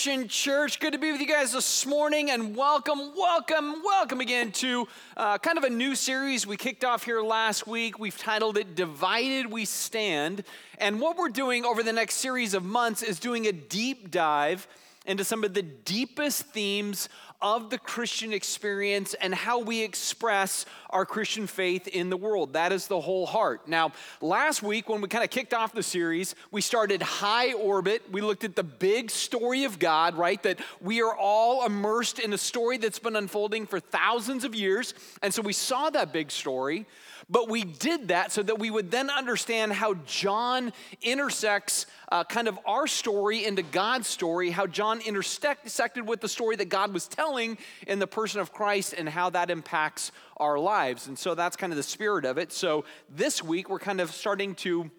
Church. Good to be with you guys this morning and welcome, welcome, welcome again to uh, kind of a new series we kicked off here last week. We've titled it Divided We Stand. And what we're doing over the next series of months is doing a deep dive into some of the deepest themes of the Christian experience and how we express our Christian faith in the world. That is the whole heart. Now, last week, when we kind of kicked off the series, we started high orbit. We looked at the big story of God, right? That we are all immersed in a story that's been unfolding for thousands of years. And so we saw that big story. But we did that so that we would then understand how John intersects uh, kind of our story into God's story, how John intersected with the story that God was telling in the person of Christ, and how that impacts our lives. And so that's kind of the spirit of it. So this week, we're kind of starting to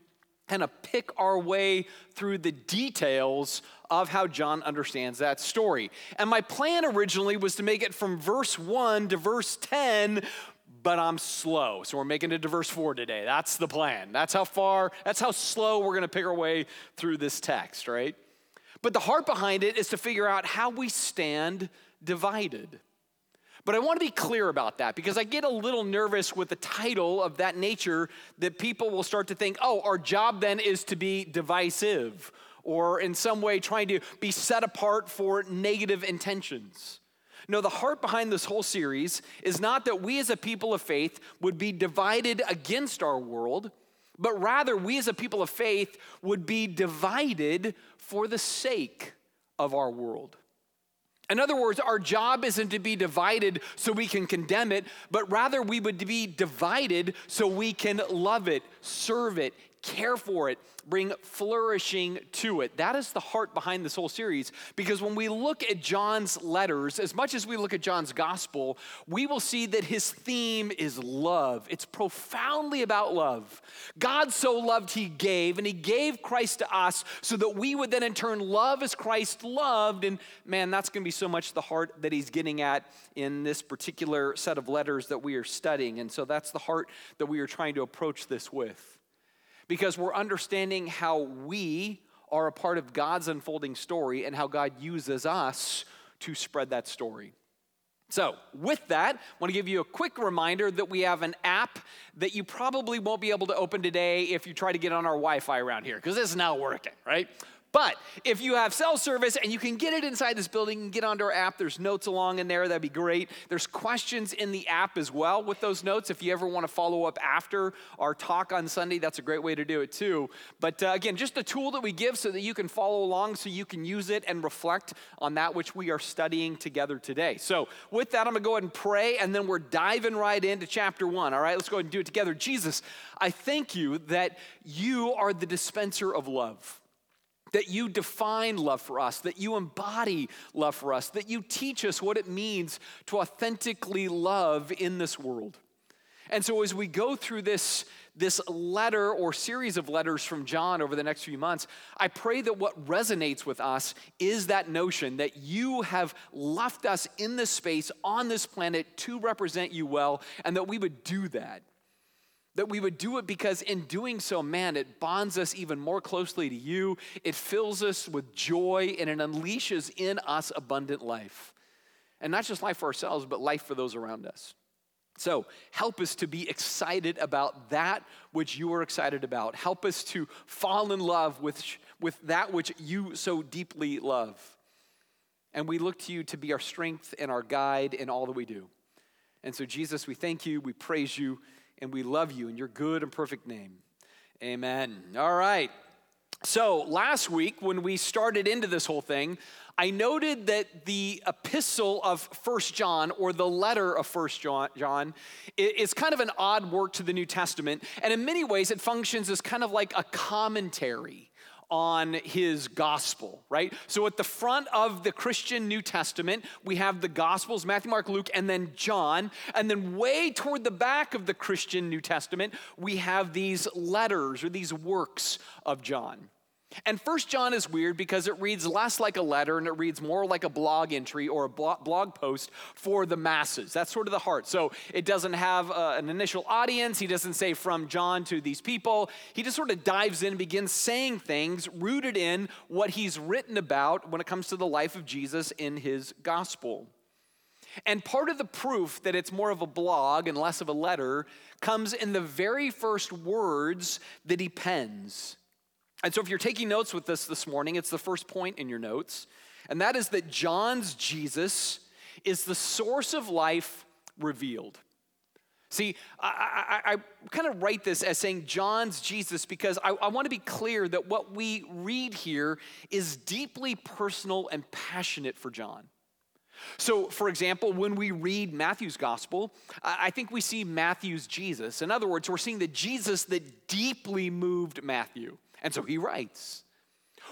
kind of pick our way through the details of how John understands that story. And my plan originally was to make it from verse 1 to verse 10, but I'm slow. So we're making it to verse 4 today. That's the plan. That's how far, that's how slow we're going to pick our way through this text, right? But the heart behind it is to figure out how we stand divided. But I want to be clear about that because I get a little nervous with the title of that nature that people will start to think, oh, our job then is to be divisive or in some way trying to be set apart for negative intentions. No, the heart behind this whole series is not that we as a people of faith would be divided against our world, but rather we as a people of faith would be divided for the sake of our world. In other words, our job isn't to be divided so we can condemn it, but rather we would be divided so we can love it, serve it, care for it, bring flourishing to it. That is the heart behind this whole series because when we look at John's letters, as much as we look at John's gospel, we will see that his theme is love. It's profoundly about love. God so loved, he gave, and he gave Christ to us so that we would then in turn love as Christ loved. And man, that's going to be so much the heart that he's getting at in this particular set of letters that we are studying. And so that's the heart that we are trying to approach this with because we're understanding how we are a part of God's unfolding story and how God uses us to spread that story. So, with that, I want to give you a quick reminder that we have an app that you probably won't be able to open today if you try to get on our Wi Fi around here, because it's not working, right? But if you have cell service and you can get it inside this building and get onto our app, there's notes along in there, that'd be great. There's questions in the app as well with those notes. If you ever want to follow up after our talk on Sunday, that's a great way to do it too. But uh, again, just a tool that we give so that you can follow along, so you can use it and reflect on that which we are studying together today. So with that, I'm going to go ahead and pray, and then we're diving right into chapter one. All right, let's go ahead and do it together. Jesus, I thank you that you are the dispenser of love that you define love for us, that you embody love for us, that you teach us what it means to authentically love in this world. And so, as we go through this, this letter or series of letters from John over the next few months, I pray that what resonates with us is that notion that you have left us in this space on this planet to represent you well, and that we would do that. That we would do it because in doing so, man, it bonds us even more closely to you. It fills us with joy and it unleashes in us abundant life. And not just life for ourselves, but life for those around us. So help us to be excited about that which you are excited about. Help us to fall in love with, with that which you so deeply love. And we look to you to be our strength and our guide in all that we do. And so, Jesus, we thank you, we praise you and we love you in your good and perfect name. Amen. All right. So, last week when we started into this whole thing, I noted that the epistle of First John or the letter of First John, is kind of an odd work to the New Testament, and in many ways it functions as kind of like a commentary on his gospel, right? So at the front of the Christian New Testament, we have the gospels Matthew, Mark, Luke, and then John. And then way toward the back of the Christian New Testament, we have these letters or these works of John. And First John is weird because it reads less like a letter and it reads more like a blog entry or a blog post for the masses. That's sort of the heart. So it doesn't have uh, an initial audience. He doesn't say from John to these people. He just sort of dives in and begins saying things rooted in what he's written about when it comes to the life of Jesus in his gospel. And part of the proof that it's more of a blog and less of a letter comes in the very first words that he pens. And so, if you're taking notes with us this morning, it's the first point in your notes, and that is that John's Jesus is the source of life revealed. See, I, I, I kind of write this as saying John's Jesus because I, I want to be clear that what we read here is deeply personal and passionate for John. So, for example, when we read Matthew's gospel, I think we see Matthew's Jesus. In other words, we're seeing the Jesus that deeply moved Matthew. And so he writes.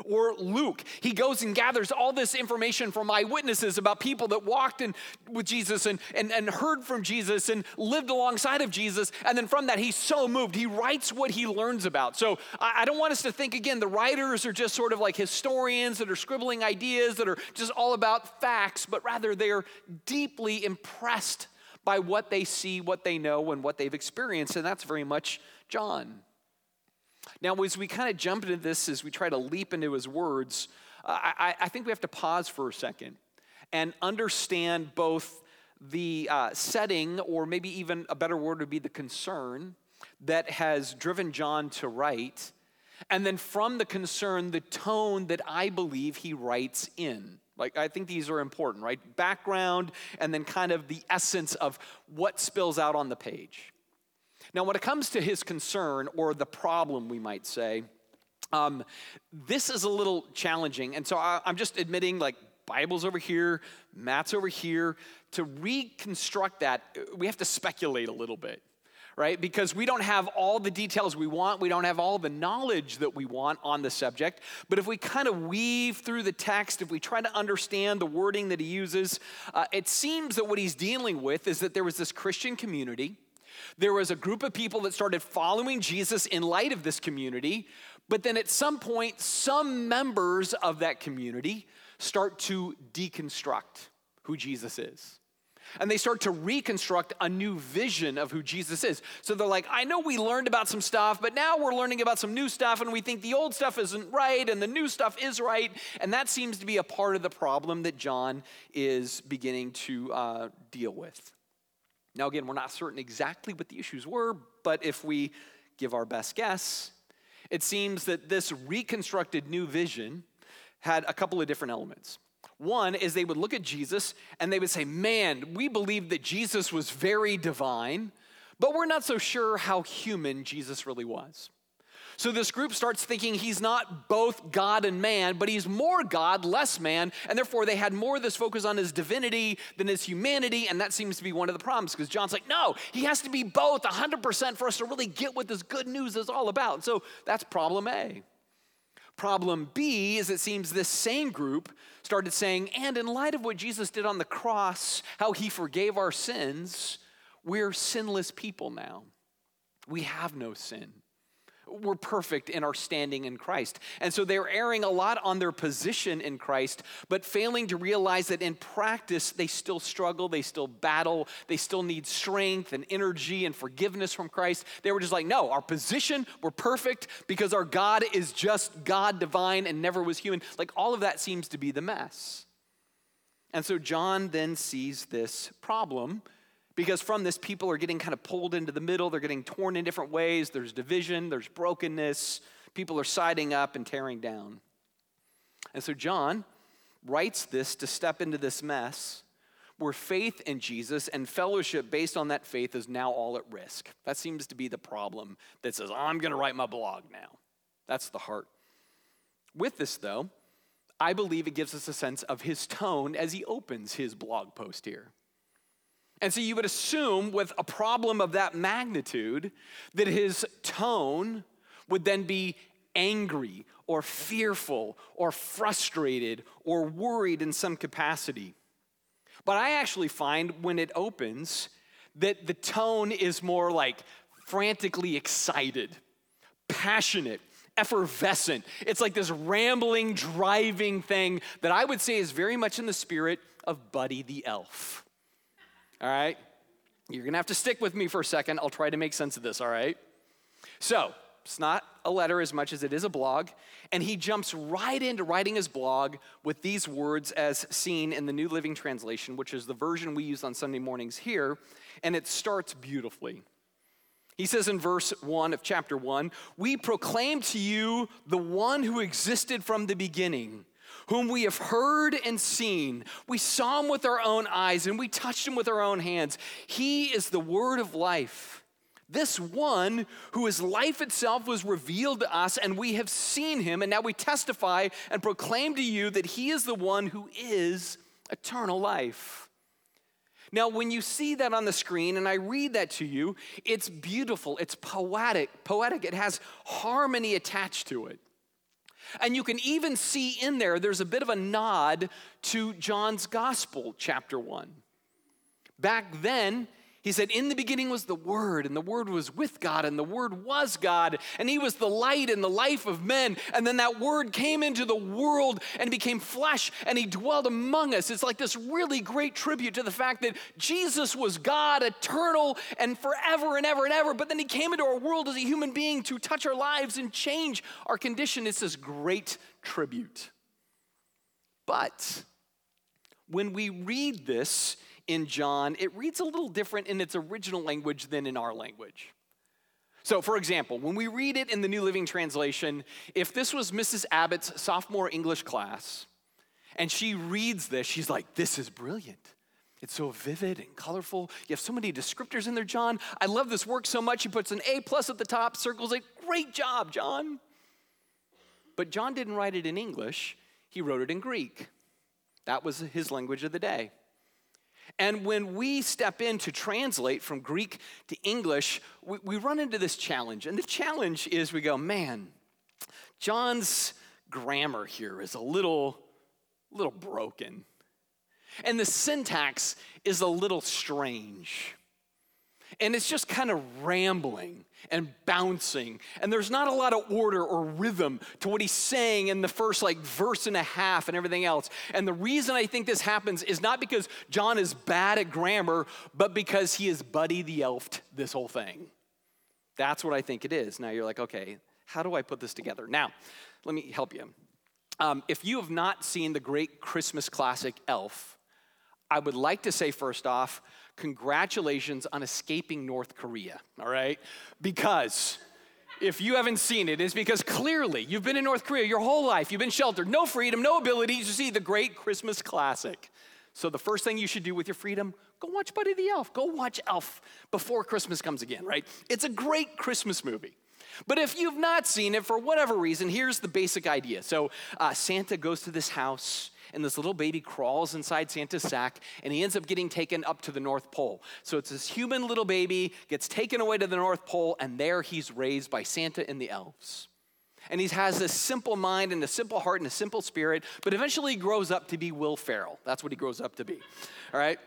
Or Luke, he goes and gathers all this information from eyewitnesses about people that walked in with Jesus and, and, and heard from Jesus and lived alongside of Jesus. And then from that, he's so moved. He writes what he learns about. So I, I don't want us to think, again, the writers are just sort of like historians that are scribbling ideas that are just all about facts, but rather they're deeply impressed by what they see, what they know, and what they've experienced. And that's very much John. Now, as we kind of jump into this, as we try to leap into his words, uh, I, I, think we have to pause for a second and understand both the uh, setting, or maybe even a better word would be the concern that has driven John to write, and then from the concern, the tone that I believe he writes in. Like, I think these are important, right? Background, and then kind of the essence of what spills out on the page. Now, when it comes to his concern, or the problem, we might say, um, this is a little challenging. And so I, I'm just admitting, like, Bible's over here, Matt's over here. To reconstruct that, we have to speculate a little bit, right? Because we don't have all the details we want, we don't have all the knowledge that we want on the subject. But if we kind of weave through the text, if we try to understand the wording that he uses, uh, it seems that what he's dealing with is that there was this Christian community there was a group of people that started following Jesus in light of this community, but then at some point, some members of that community start to deconstruct who Jesus is. And they start to reconstruct a new vision of who Jesus is. So they're like, I know we learned about some stuff, but now we're learning about some new stuff, and we think the old stuff isn't right and the new stuff is right. And that seems to be a part of the problem that John is beginning to uh, deal with. Now, again, we're not certain exactly what the issues were, but if we give our best guess, it seems that this reconstructed new vision had a couple of different elements. One is they would look at Jesus and they would say, Man, we believe that Jesus was very divine, but we're not so sure how human Jesus really was. So this group starts thinking he's not both God and man, but he's more God, less man, and therefore they had more of this focus on his divinity than his humanity, and that seems to be one of the problems because John's like, no, he has to be both 100% for us to really get what this good news is all about. So that's problem A. Problem B is it seems this same group started saying, and in light of what Jesus did on the cross, how he forgave our sins, we're sinless people now. We have no sin were perfect in our standing in Christ. And so they're erring a lot on their position in Christ, but failing to realize that in practice they still struggle, they still battle, they still need strength and energy and forgiveness from Christ. They were just like, no, our position, we're perfect because our God is just God divine and never was human. Like all of that seems to be the mess. And so John then sees this problem because from this, people are getting kind of pulled into the middle. They're getting torn in different ways. There's division, there's brokenness. People are siding up and tearing down. And so John writes this to step into this mess where faith in Jesus and fellowship based on that faith is now all at risk. That seems to be the problem that says, I'm going to write my blog now. That's the heart. With this, though, I believe it gives us a sense of his tone as he opens his blog post here. And so you would assume, with a problem of that magnitude, that his tone would then be angry or fearful or frustrated or worried in some capacity. But I actually find when it opens that the tone is more like frantically excited, passionate, effervescent. It's like this rambling, driving thing that I would say is very much in the spirit of Buddy the Elf. All right? You're gonna have to stick with me for a second. I'll try to make sense of this, all right? So, it's not a letter as much as it is a blog. And he jumps right into writing his blog with these words as seen in the New Living Translation, which is the version we use on Sunday mornings here. And it starts beautifully. He says in verse 1 of chapter 1 We proclaim to you the one who existed from the beginning, whom we have heard and seen. We saw him with our own eyes and we touched him with our own hands. He is the word of life. This one who is life itself was revealed to us, and we have seen him, and now we testify and proclaim to you that he is the one who is eternal life. Now, when you see that on the screen and I read that to you, it's beautiful, it's poetic, poetic. It has harmony attached to it. And you can even see in there, there's a bit of a nod to John's Gospel, chapter 1. Back then, he said, In the beginning was the Word, and the Word was with God, and the Word was God, and He was the light and the life of men. And then that Word came into the world and became flesh, and He dwelled among us. It's like this really great tribute to the fact that Jesus was God, eternal and forever and ever and ever. But then He came into our world as a human being to touch our lives and change our condition. It's this great tribute. But when we read this, in John, it reads a little different in its original language than in our language. So, for example, when we read it in the New Living Translation, if this was Mrs. Abbott's sophomore English class, and she reads this, she's like, This is brilliant. It's so vivid and colorful. You have so many descriptors in there, John. I love this work so much. He puts an A plus at the top, circles it. Great job, John. But John didn't write it in English, he wrote it in Greek. That was his language of the day. And when we step in to translate from Greek to English, we, we run into this challenge. And the challenge is we go, man, John's grammar here is a little, little broken. And the syntax is a little strange. And it's just kind of rambling and bouncing. And there's not a lot of order or rhythm to what he's saying in the first like verse and a half and everything else. And the reason I think this happens is not because John is bad at grammar, but because he is Buddy the Elfed this whole thing. That's what I think it is. Now you're like, okay, how do I put this together? Now, let me help you. Um, if you have not seen the great Christmas classic Elf, I would like to say first off, congratulations on escaping North Korea, all right? Because if you haven't seen it, it's because clearly you've been in North Korea your whole life. You've been sheltered, no freedom, no ability to see the great Christmas classic. So the first thing you should do with your freedom, go watch Buddy the Elf. Go watch Elf before Christmas comes again, right? It's a great Christmas movie. But if you've not seen it for whatever reason, here's the basic idea. So uh, Santa goes to this house and this little baby crawls inside Santa's sack, and he ends up getting taken up to the North Pole. So it's this human little baby gets taken away to the North Pole, and there he's raised by Santa and the elves. And he has this simple mind and a simple heart and a simple spirit, but eventually he grows up to be Will Ferrell. That's what he grows up to be. All right?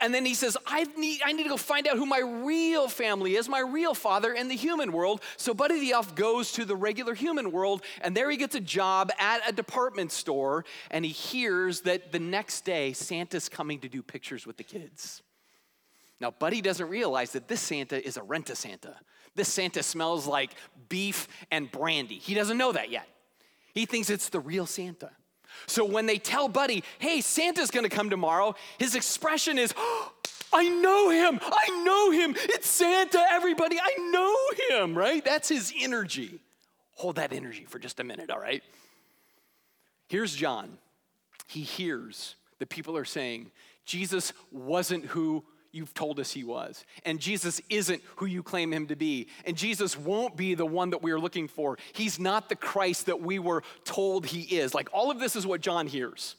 And then he says, I need, I need to go find out who my real family is, my real father in the human world. So Buddy the Elf goes to the regular human world, and there he gets a job at a department store, and he hears that the next day Santa's coming to do pictures with the kids. Now, Buddy doesn't realize that this Santa is a rent a Santa. This Santa smells like beef and brandy. He doesn't know that yet. He thinks it's the real Santa. So when they tell Buddy, hey, Santa's gonna come tomorrow, his expression is, oh, I know him, I know him, it's Santa, everybody, I know him, right? That's his energy. Hold that energy for just a minute, all right? Here's John. He hears the people are saying, Jesus wasn't who you've told us he was. And Jesus isn't who you claim him to be. And Jesus won't be the one that we are looking for. He's not the Christ that we were told he is. Like all of this is what John hears.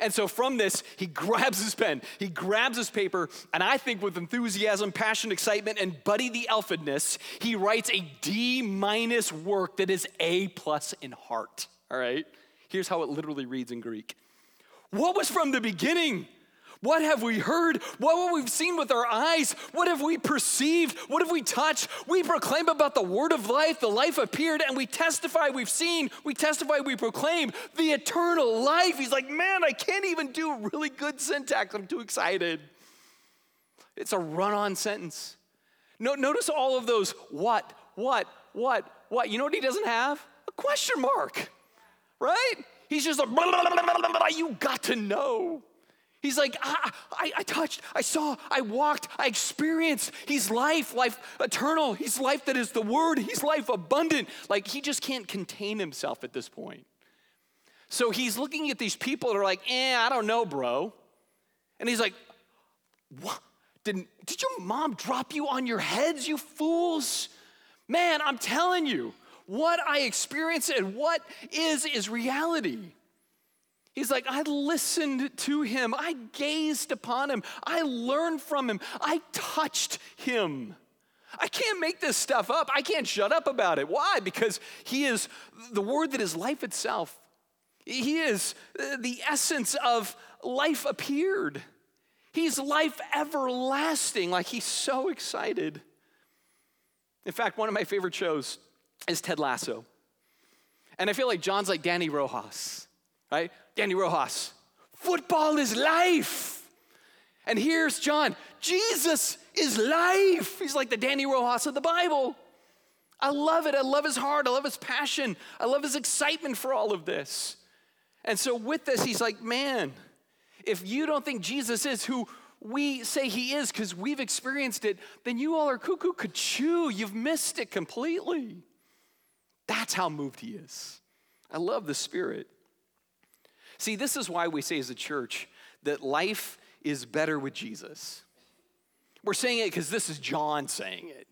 And so from this, he grabs his pen, he grabs his paper, and I think with enthusiasm, passion, excitement, and Buddy the Elfedness, he writes a D minus work that is A plus in heart. All right? Here's how it literally reads in Greek. What was from the beginning? What have we heard? What have we seen with our eyes? What have we perceived? What have we touched? We proclaim about the word of life. The life appeared, and we testify we've seen. We testify we proclaim the eternal life. He's like, man, I can't even do really good syntax. I'm too excited. It's a run on sentence. No, notice all of those what, what, what, what. You know what he doesn't have? A question mark, right? He's just like, you got to know. He's like, I, I, I, touched, I saw, I walked, I experienced. He's life, life eternal. He's life that is the word. He's life abundant. Like, he just can't contain himself at this point. So he's looking at these people that are like, eh, I don't know, bro. And he's like, what? Did, did your mom drop you on your heads, you fools? Man, I'm telling you, what I experienced and what is, is reality. He's like, I listened to him. I gazed upon him. I learned from him. I touched him. I can't make this stuff up. I can't shut up about it. Why? Because he is the word that is life itself. He is uh, the essence of life appeared. He's life everlasting. Like he's so excited. In fact, one of my favorite shows is Ted Lasso. And I feel like John's like Dani Rojas right? Dani Rojas. Football is life. And here's John. Jesus is life. He's like the Dani Rojas of the Bible. I love it. I love his heart. I love his passion. I love his excitement for all of this. And so, with this, he's like, man, if you don't think Jesus is who we say he is because we've experienced it, then you all are cuckoo cuckoo. You've missed it completely. That's how moved he is. I love the Spirit. See, this is why we say as a church that life is better with Jesus. We're saying it because this is John saying it,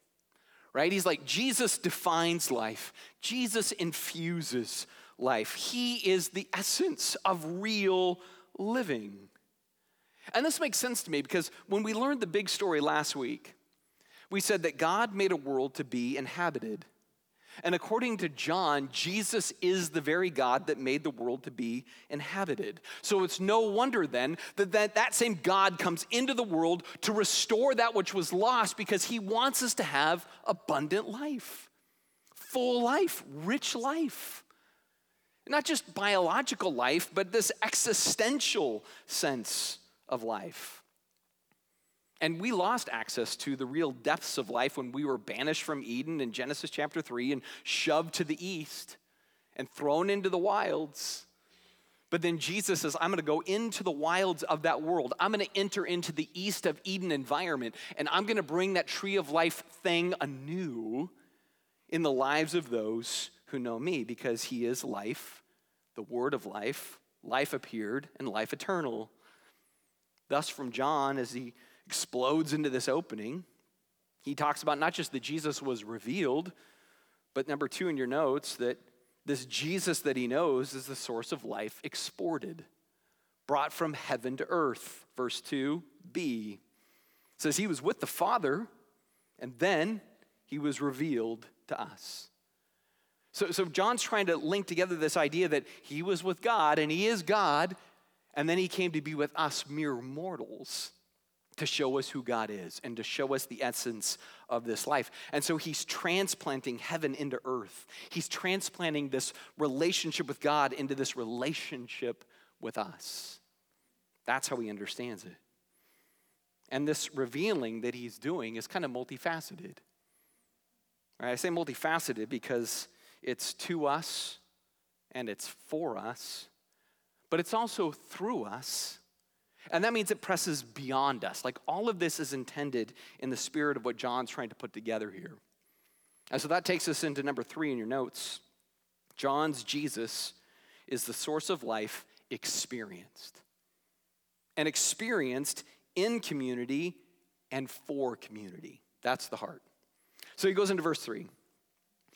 right? He's like, Jesus defines life, Jesus infuses life. He is the essence of real living. And this makes sense to me because when we learned the big story last week, we said that God made a world to be inhabited. And according to John, Jesus is the very God that made the world to be inhabited. So it's no wonder then that that, that same God comes into the world to restore that which was lost because he wants us to have abundant life, full life, rich life. Not just biological life, but this existential sense of life. And we lost access to the real depths of life when we were banished from Eden in Genesis chapter 3 and shoved to the east and thrown into the wilds. But then Jesus says, I'm going to go into the wilds of that world. I'm going to enter into the east of Eden environment, and I'm going to bring that tree of life thing anew in the lives of those who know me because he is life, the word of life. Life appeared and life eternal. Thus, from John, as he explodes into this opening. He talks about not just that Jesus was revealed, but number two in your notes, that this Jesus that he knows is the source of life exported, brought from heaven to earth. Verse 2b says he was with the Father, and then he was revealed to us. So, so John's trying to link together this idea that he was with God and he is God, and then he came to be with us mere mortals to show us who God is and to show us the essence of this life. And so he's transplanting heaven into earth. He's transplanting this relationship with God into this relationship with us. That's how he understands it. And this revealing that he's doing is kind of multifaceted. Right? I say multifaceted because it's to us and it's for us, but it's also through us and that means it presses beyond us. Like all of this is intended in the spirit of what John's trying to put together here. And so that takes us into number three in your notes. John's Jesus is the source of life experienced. And experienced in community and for community. That's the heart. So he goes into verse three.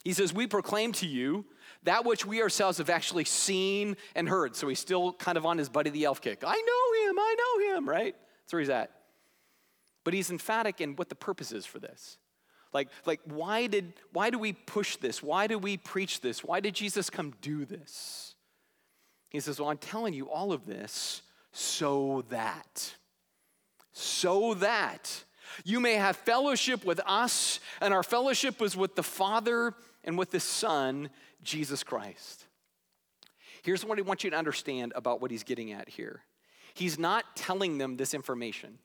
He says, We proclaim to you that which we ourselves have actually seen and heard. So he's still kind of on his Buddy the Elf kick. I know him, I know him, right? That's where he's at. But he's emphatic in what the purpose is for this. Like, like why, did, why do we push this? Why do we preach this? Why did Jesus come do this? He says, Well, I'm telling you all of this so that. so that you may have fellowship with us, and our fellowship is with the Father and with the Son, Jesus Christ. Here's what I want you to understand about what he's getting at here. He's not telling them this information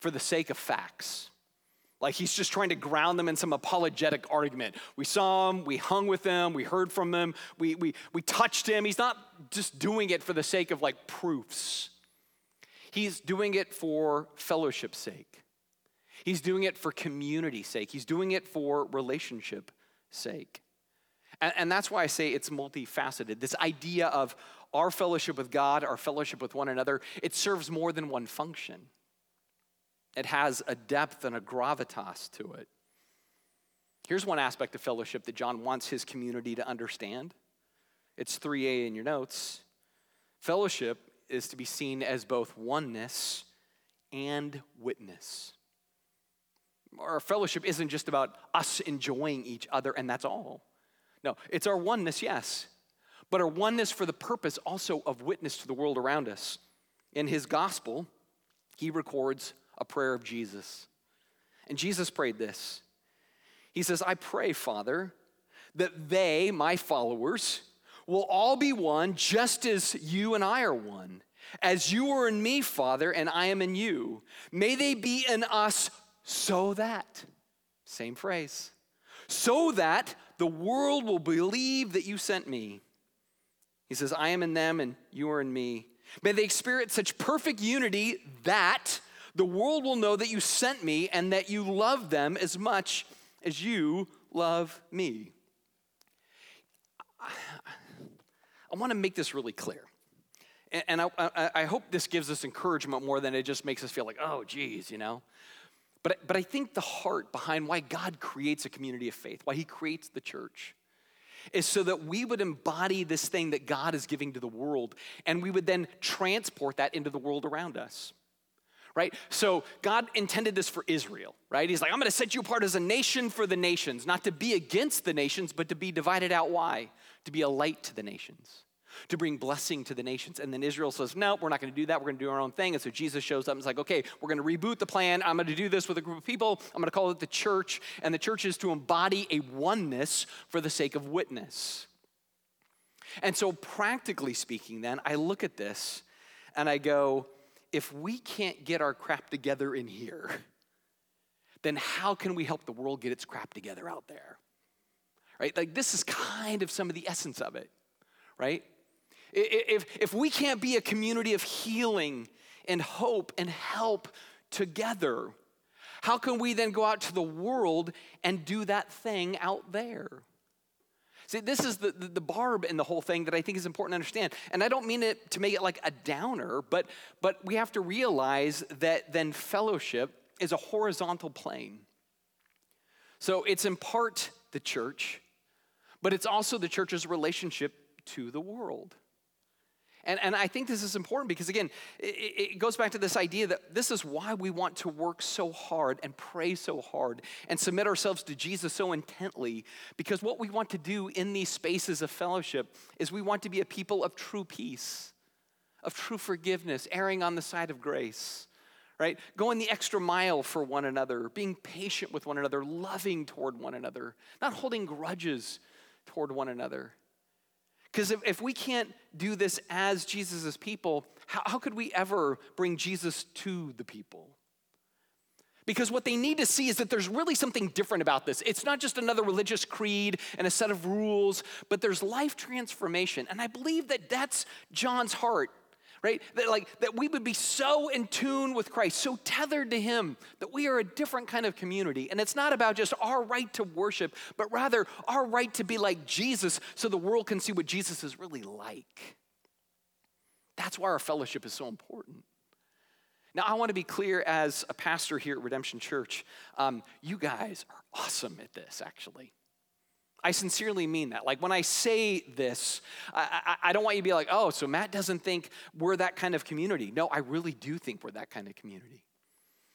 for the sake of facts. Like he's just trying to ground them in some apologetic argument. We saw him, we hung with him, we heard from him, we, we, we touched him. He's not just doing it for the sake of like proofs. He's doing it for fellowship's sake. He's doing it for community sake. He's doing it for relationship sake. And, and that's why I say it's multifaceted. This idea of our fellowship with God, our fellowship with one another, it serves more than one function. It has a depth and a gravitas to it. Here's one aspect of fellowship that John wants his community to understand. It's 3a in your notes. Fellowship is to be seen as both oneness and witness. Our fellowship isn't just about us enjoying each other and that's all. No, it's our oneness, yes, but our oneness for the purpose also of witness to the world around us. In his gospel, he records a prayer of Jesus. And Jesus prayed this He says, I pray, Father, that they, my followers, will all be one just as you and I are one. As you are in me, Father, and I am in you. May they be in us so that, same phrase, so that the world will believe that you sent me. He says, I am in them and you are in me. May they experience such perfect unity that the world will know that you sent me and that you love them as much as you love me. I want to make this really clear. And I, I, hope this gives us encouragement more than it just makes us feel like, oh, geez, you know. But, but I think the heart behind why God creates a community of faith, why He creates the church, is so that we would embody this thing that God is giving to the world, and we would then transport that into the world around us right? So God intended this for Israel, right? He's like, I'm gonna set you apart as a nation for the nations, not to be against the nations, but to be divided out. Why? To be a light to the nations, to bring blessing to the nations. And then Israel says, No, we're not gonna do that. We're gonna do our own thing. And so Jesus shows up and is like, Okay, we're gonna reboot the plan. I'm gonna do this with a group of people. I'm gonna call it the church. And the church is to embody a oneness for the sake of witness. And so, practically speaking, then, I look at this and I go, if we can't get our crap together in here, then how can we help the world get its crap together out there? Right? Like, this is kind of some of the essence of it, right? If, if we can't be a community of healing and hope and help together, how can we then go out to the world and do that thing out there? See, this is the, the, the, barb in the whole thing that I think is important to understand. And I don't mean it to make it like a downer, but, but we have to realize that then fellowship is a horizontal plane. So it's in part the church, but it's also the church's relationship to the world. And, and I think this is important because, again, it, it, goes back to this idea that this is why we want to work so hard and pray so hard and submit ourselves to Jesus so intently. Because what we want to do in these spaces of fellowship is we want to be a people of true peace, of true forgiveness, erring on the side of grace, right? Going the extra mile for one another, being patient with one another, loving toward one another, not holding grudges toward one another. Because if, if we can't do this as Jesus' people, how, how could we ever bring Jesus to the people? Because what they need to see is that there's really something different about this. It's not just another religious creed and a set of rules, but there's life transformation. And I believe that that's John's heart right? That like that we would be so in tune with Christ, so tethered to him that we are a different kind of community. And it's not about just our right to worship, but rather our right to be like Jesus so the world can see what Jesus is really like. That's why our fellowship is so important. Now, I want to be clear as a pastor here at Redemption Church. Um, you guys are awesome at this, actually. I sincerely mean that. Like when I say this, I, I, I, don't want you to be like, oh, so Matt doesn't think we're that kind of community. No, I really do think we're that kind of community.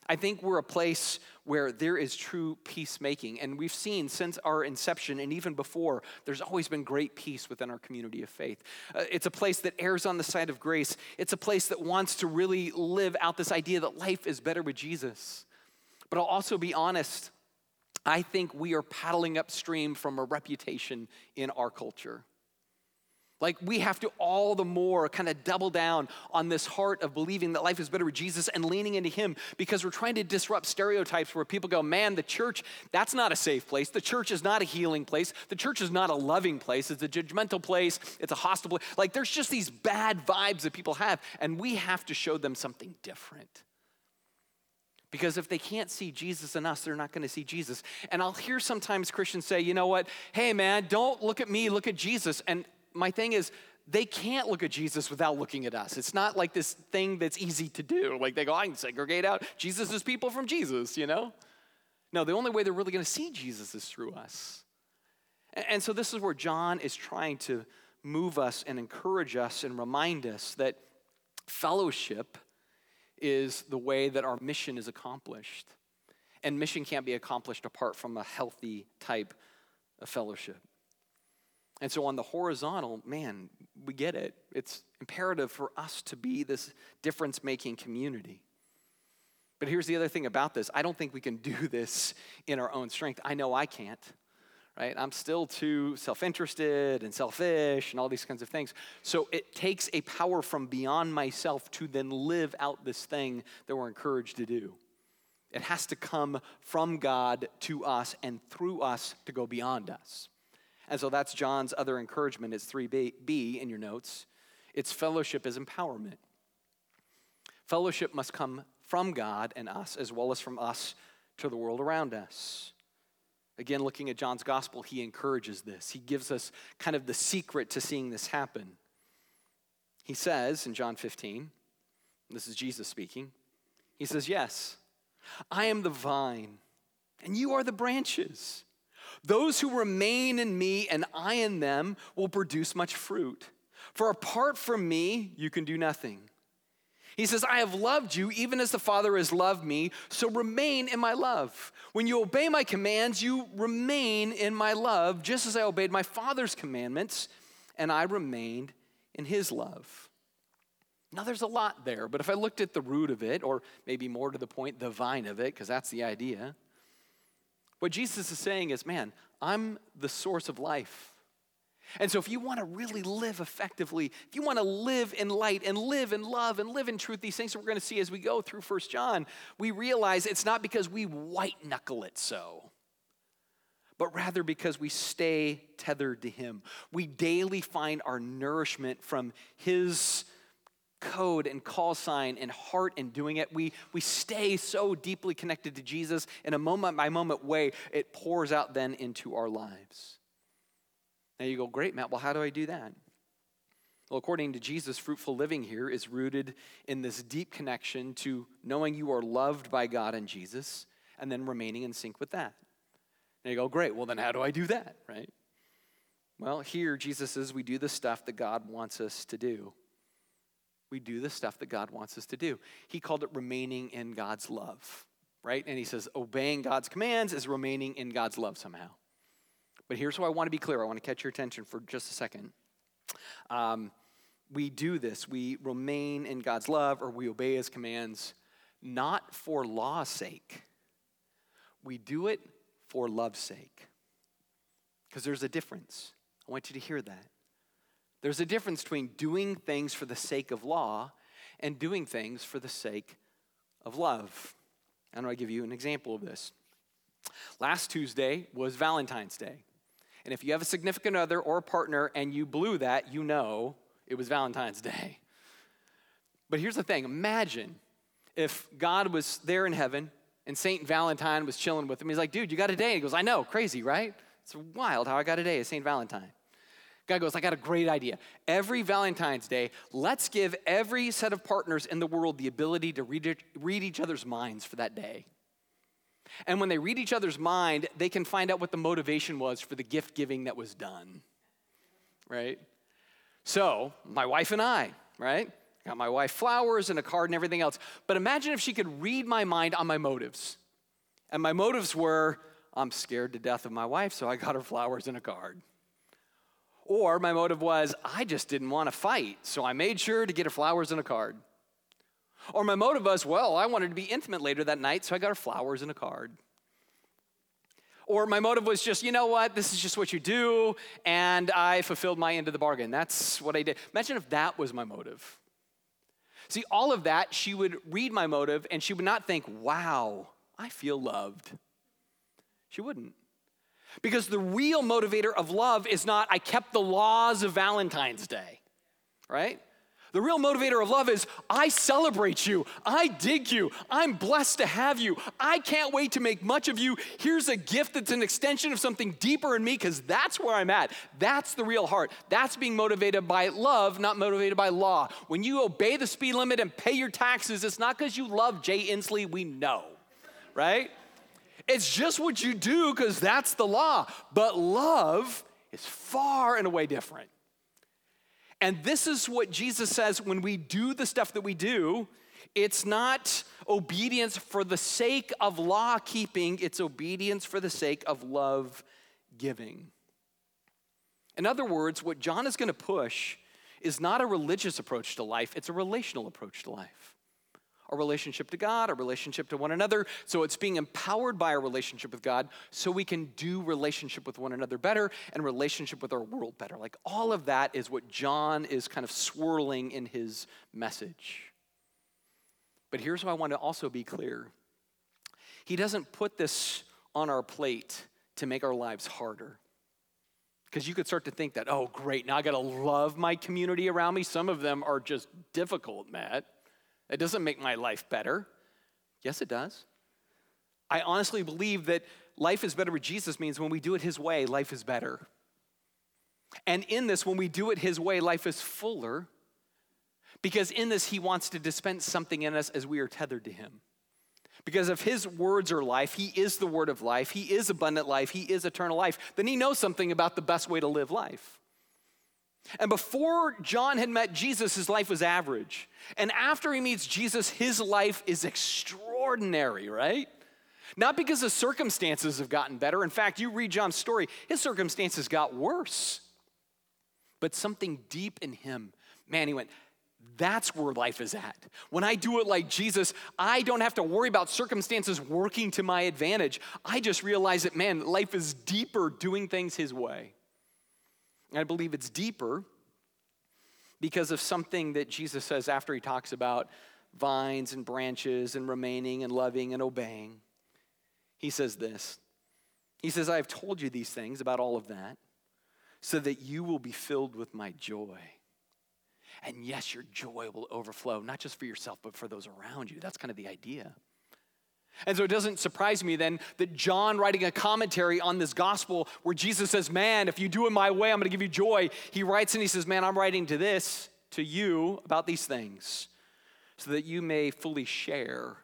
I think we're a place where there is true peacemaking. And we've seen since our inception and even before, there's always been great peace within our community of faith. Uh, it's a place that errs on the side of grace, it's a place that wants to really live out this idea that life is better with Jesus. But I'll also be honest, I think we are paddling upstream from a reputation in our culture. Like, we have to all the more kind of double down on this heart of believing that life is better with Jesus and leaning into Him because we're trying to disrupt stereotypes where people go, man, the church, that's not a safe place. The church is not a healing place. The church is not a loving place. It's a judgmental place. It's a hostile place. Like, there's just these bad vibes that people have, and we have to show them something different. Because if they can't see Jesus in us, they're not going to see Jesus. And I'll hear sometimes Christians say, you know what? Hey, man, don't look at me, look at Jesus. And my thing is, they can't look at Jesus without looking at us. It's not like this thing that's easy to do. Like they go, I can segregate out Jesus' people from Jesus, you know? No, the only way they're really going to see Jesus is through us. And so this is where John is trying to move us and encourage us and remind us that fellowship is the way that our mission is accomplished. And mission can't be accomplished apart from a healthy type of fellowship. And so, on the horizontal, man, we get it. It's imperative for us to be this difference making community. But here's the other thing about this I don't think we can do this in our own strength. I know I can't, right? I'm still too self interested and selfish and all these kinds of things. So, it takes a power from beyond myself to then live out this thing that we're encouraged to do. It has to come from God to us and through us to go beyond us. And so that's John's other encouragement is 3b in your notes. It's fellowship is empowerment. Fellowship must come from God and us as well as from us to the world around us. Again, looking at John's gospel, he encourages this. He gives us kind of the secret to seeing this happen. He says in John 15, this is Jesus speaking, he says, Yes, I am the vine, and you are the branches. Those who remain in me and I in them will produce much fruit. For apart from me, you can do nothing. He says, I have loved you even as the Father has loved me, so remain in my love. When you obey my commands, you remain in my love, just as I obeyed my Father's commandments, and I remained in his love. Now, there's a lot there, but if I looked at the root of it, or maybe more to the point, the vine of it, because that's the idea, what Jesus is saying is, man, I'm the source of life. And so, if you want to really live effectively, if you want to live in light and live in love and live in truth, these things that we're going to see as we go through First John, we realize it's not because we white knuckle it so, but rather because we stay tethered to Him. We daily find our nourishment from His code and call sign and heart in doing it. We, we stay so deeply connected to Jesus in a moment by moment way, it pours out then into our lives. Now you go, great, Matt. Well, how do I do that? Well, according to Jesus, fruitful living here is rooted in this deep connection to knowing you are loved by God and Jesus and then remaining in sync with that. And you go, great, well, then how do I do that, right? Well, here Jesus says we do the stuff that God wants us to do we do the stuff that God wants us to do. He called it remaining in God's love, right? And he says obeying God's commands is remaining in God's love somehow. But here's what I want to be clear. I want to catch your attention for just a second. Um, we do this, we remain in God's love or we obey his commands not for law's sake. We do it for love's sake. Because there's a difference. I want you to hear that. There's a difference between doing things for the sake of law and doing things for the sake of love. And I'll give you an example of this. Last Tuesday was Valentine's Day. And if you have a significant other or a partner and you blew that, you know it was Valentine's Day. But here's the thing imagine if God was there in heaven and St. Valentine was chilling with him. He's like, dude, you got a day. He goes, I know, crazy, right? It's wild how I got a day St. Valentine. God goes, I got a great idea. Every Valentine's Day, let's give every set of partners in the world the ability to read, read each other's minds for that day. And when they read each other's mind, they can find out what the motivation was for the gift giving that was done. Right? So, my wife and I, right? Got my wife flowers and a card and everything else. But imagine if she could read my mind on my motives. And my motives were I'm scared to death of my wife, so I got her flowers and a card. Or my motive was I just didn't want to fight, so I made sure to get her flowers and a card. Or my motive was, well, I wanted to be intimate later that night, so I got her flowers and a card. Or my motive was just, you know what, this is just what you do, and I fulfilled my end of the bargain. That's what I did. Imagine if that was my motive. See, all of that, she would read my motive and she would not think, wow, I feel loved. She wouldn't. Because the real motivator of love is not, I kept the laws of Valentine's Day, right? The real motivator of love is I celebrate you. I dig you. I'm blessed to have you. I can't wait to make much of you. Here's a gift that's an extension of something deeper in me because that's where I'm at. That's the real heart. That's being motivated by love, not motivated by law. When you obey the speed limit and pay your taxes, it's not because you love Jay Inslee, we know, right? It's just what you do because that's the law. But love is far and away different. And this is what Jesus says when we do the stuff that we do, it's not obedience for the sake of law keeping, it's obedience for the sake of love giving. In other words, what John is going to push is not a religious approach to life, it's a relational approach to life our relationship to God, our relationship to one another. So it's being empowered by our relationship with God so we can do relationship with one another better and relationship with our world better. Like all of that is what John is kind of swirling in his message. But here's what I want to also be clear He doesn't put this on our plate to make our lives harder. Because you could start to think that, oh, great, now I gotta love my community around me. Some of them are just difficult, Matt. It doesn't make my life better. Yes, it does. I honestly believe that life is better with Jesus means when we do it His way, life is better. And in this, when we do it His way, life is fuller because in this, He wants to dispense something in us as we are tethered to Him. Because if His words are life, He is the word of life, He is abundant life, He is eternal life, then He knows something about the best way to live life. And before John had met Jesus, his life was average. And after he meets Jesus, his life is extraordinary, right? Not because the circumstances have gotten better. In fact, you read John's story, his circumstances got worse. But something deep in him, man, he went, that's where life is at. When I do it like Jesus, I don't have to worry about circumstances working to my advantage. I just realize that, man, life is deeper doing things his way. I believe it's deeper because of something that Jesus says after he talks about vines and branches and remaining and loving and obeying. He says this He says, I have told you these things about all of that so that you will be filled with my joy. And yes, your joy will overflow, not just for yourself, but for those around you. That's kind of the idea. And so it doesn't surprise me then that John, writing a commentary on this gospel where Jesus says, Man, if you do it my way, I'm going to give you joy. He writes and he says, Man, I'm writing to this, to you, about these things, so that you may fully share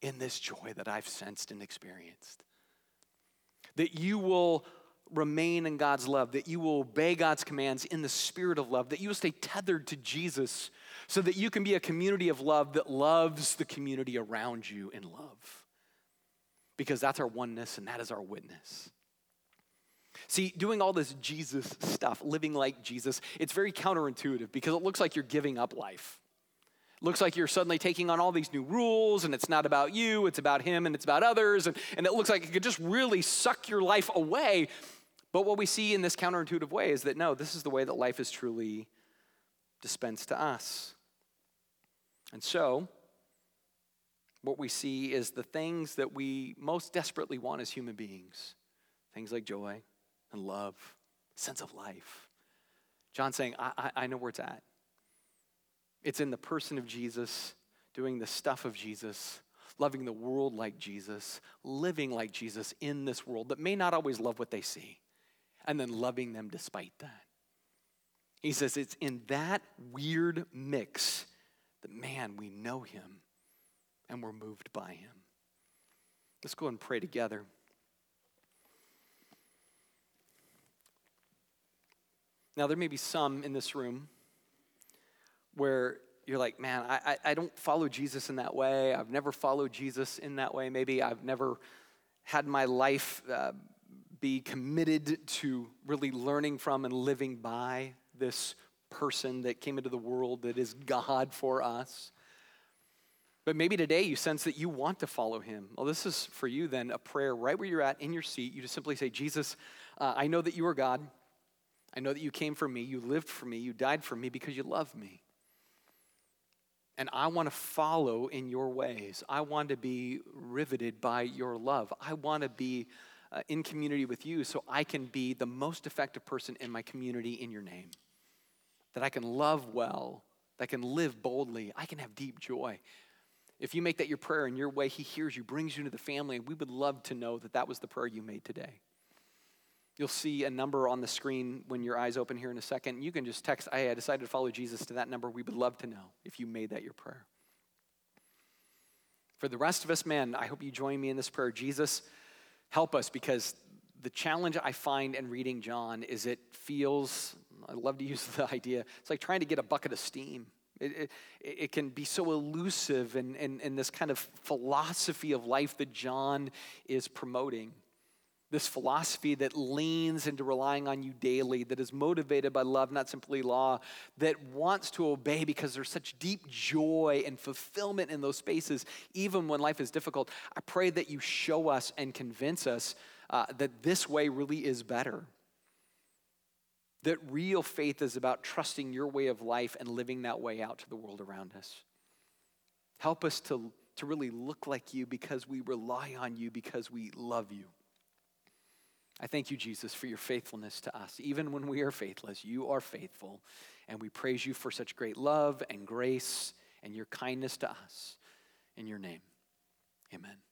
in this joy that I've sensed and experienced. That you will remain in God's love, that you will obey God's commands in the spirit of love, that you will stay tethered to Jesus so that you can be a community of love that loves the community around you in love because that's our oneness and that is our witness. See, doing all this Jesus stuff, living like Jesus, it's very counterintuitive because it looks like you're giving up life. It looks like you're suddenly taking on all these new rules and it's not about you, it's about him and it's about others. And, and it looks like it could just really suck your life away. But what we see in this counterintuitive way is that no, this is the way that life is truly dispensed to us. And so, what we see is the things that we most desperately want as human beings things like joy and love, sense of life. John's saying, I, I, I know where it's at. It's in the person of Jesus, doing the stuff of Jesus, loving the world like Jesus, living like Jesus in this world that may not always love what they see, and then loving them despite that. He says it's in that weird mix that, man, we know him and we're moved by him. Let's go and pray together. Now, there may be some in this room where you're like, man, I, I, don't follow Jesus in that way. I've never followed Jesus in that way. Maybe I've never had my life uh, be committed to really learning from and living by this person that came into the world that is God for us. But maybe today you sense that you want to follow him. Well, this is for you then a prayer right where you're at in your seat. You just simply say, Jesus, uh, I know that you are God. I know that you came for me. You lived for me. You died for me because you love me. And I want to follow in your ways. I want to be riveted by your love. I want to be uh, in community with you so I can be the most effective person in my community in your name. That I can love well, that I can live boldly, I can have deep joy. If you make that your prayer in your way, He hears you, brings you into the family, we would love to know that that was the prayer you made today. You'll see a number on the screen when your eyes open here in a second. You can just text, I decided to follow Jesus to that number. We would love to know if you made that your prayer. For the rest of us, man, I hope you join me in this prayer. Jesus, help us because the challenge I find in reading John is it feels, I love to use the idea, it's like trying to get a bucket of steam. It, it, it, can be so elusive and, and, and this kind of philosophy of life that John is promoting. This philosophy that leans into relying on you daily, that is motivated by love, not simply law, that wants to obey because there's such deep joy and fulfillment in those spaces, even when life is difficult. I pray that you show us and convince us uh, that this way really is better that real faith is about trusting your way of life and living that way out to the world around us. Help us to, to really look like you because we rely on you, because we love you. I thank you, Jesus, for your faithfulness to us. Even when we are faithless, you are faithful. And we praise you for such great love and grace and your kindness to us. In your name, amen.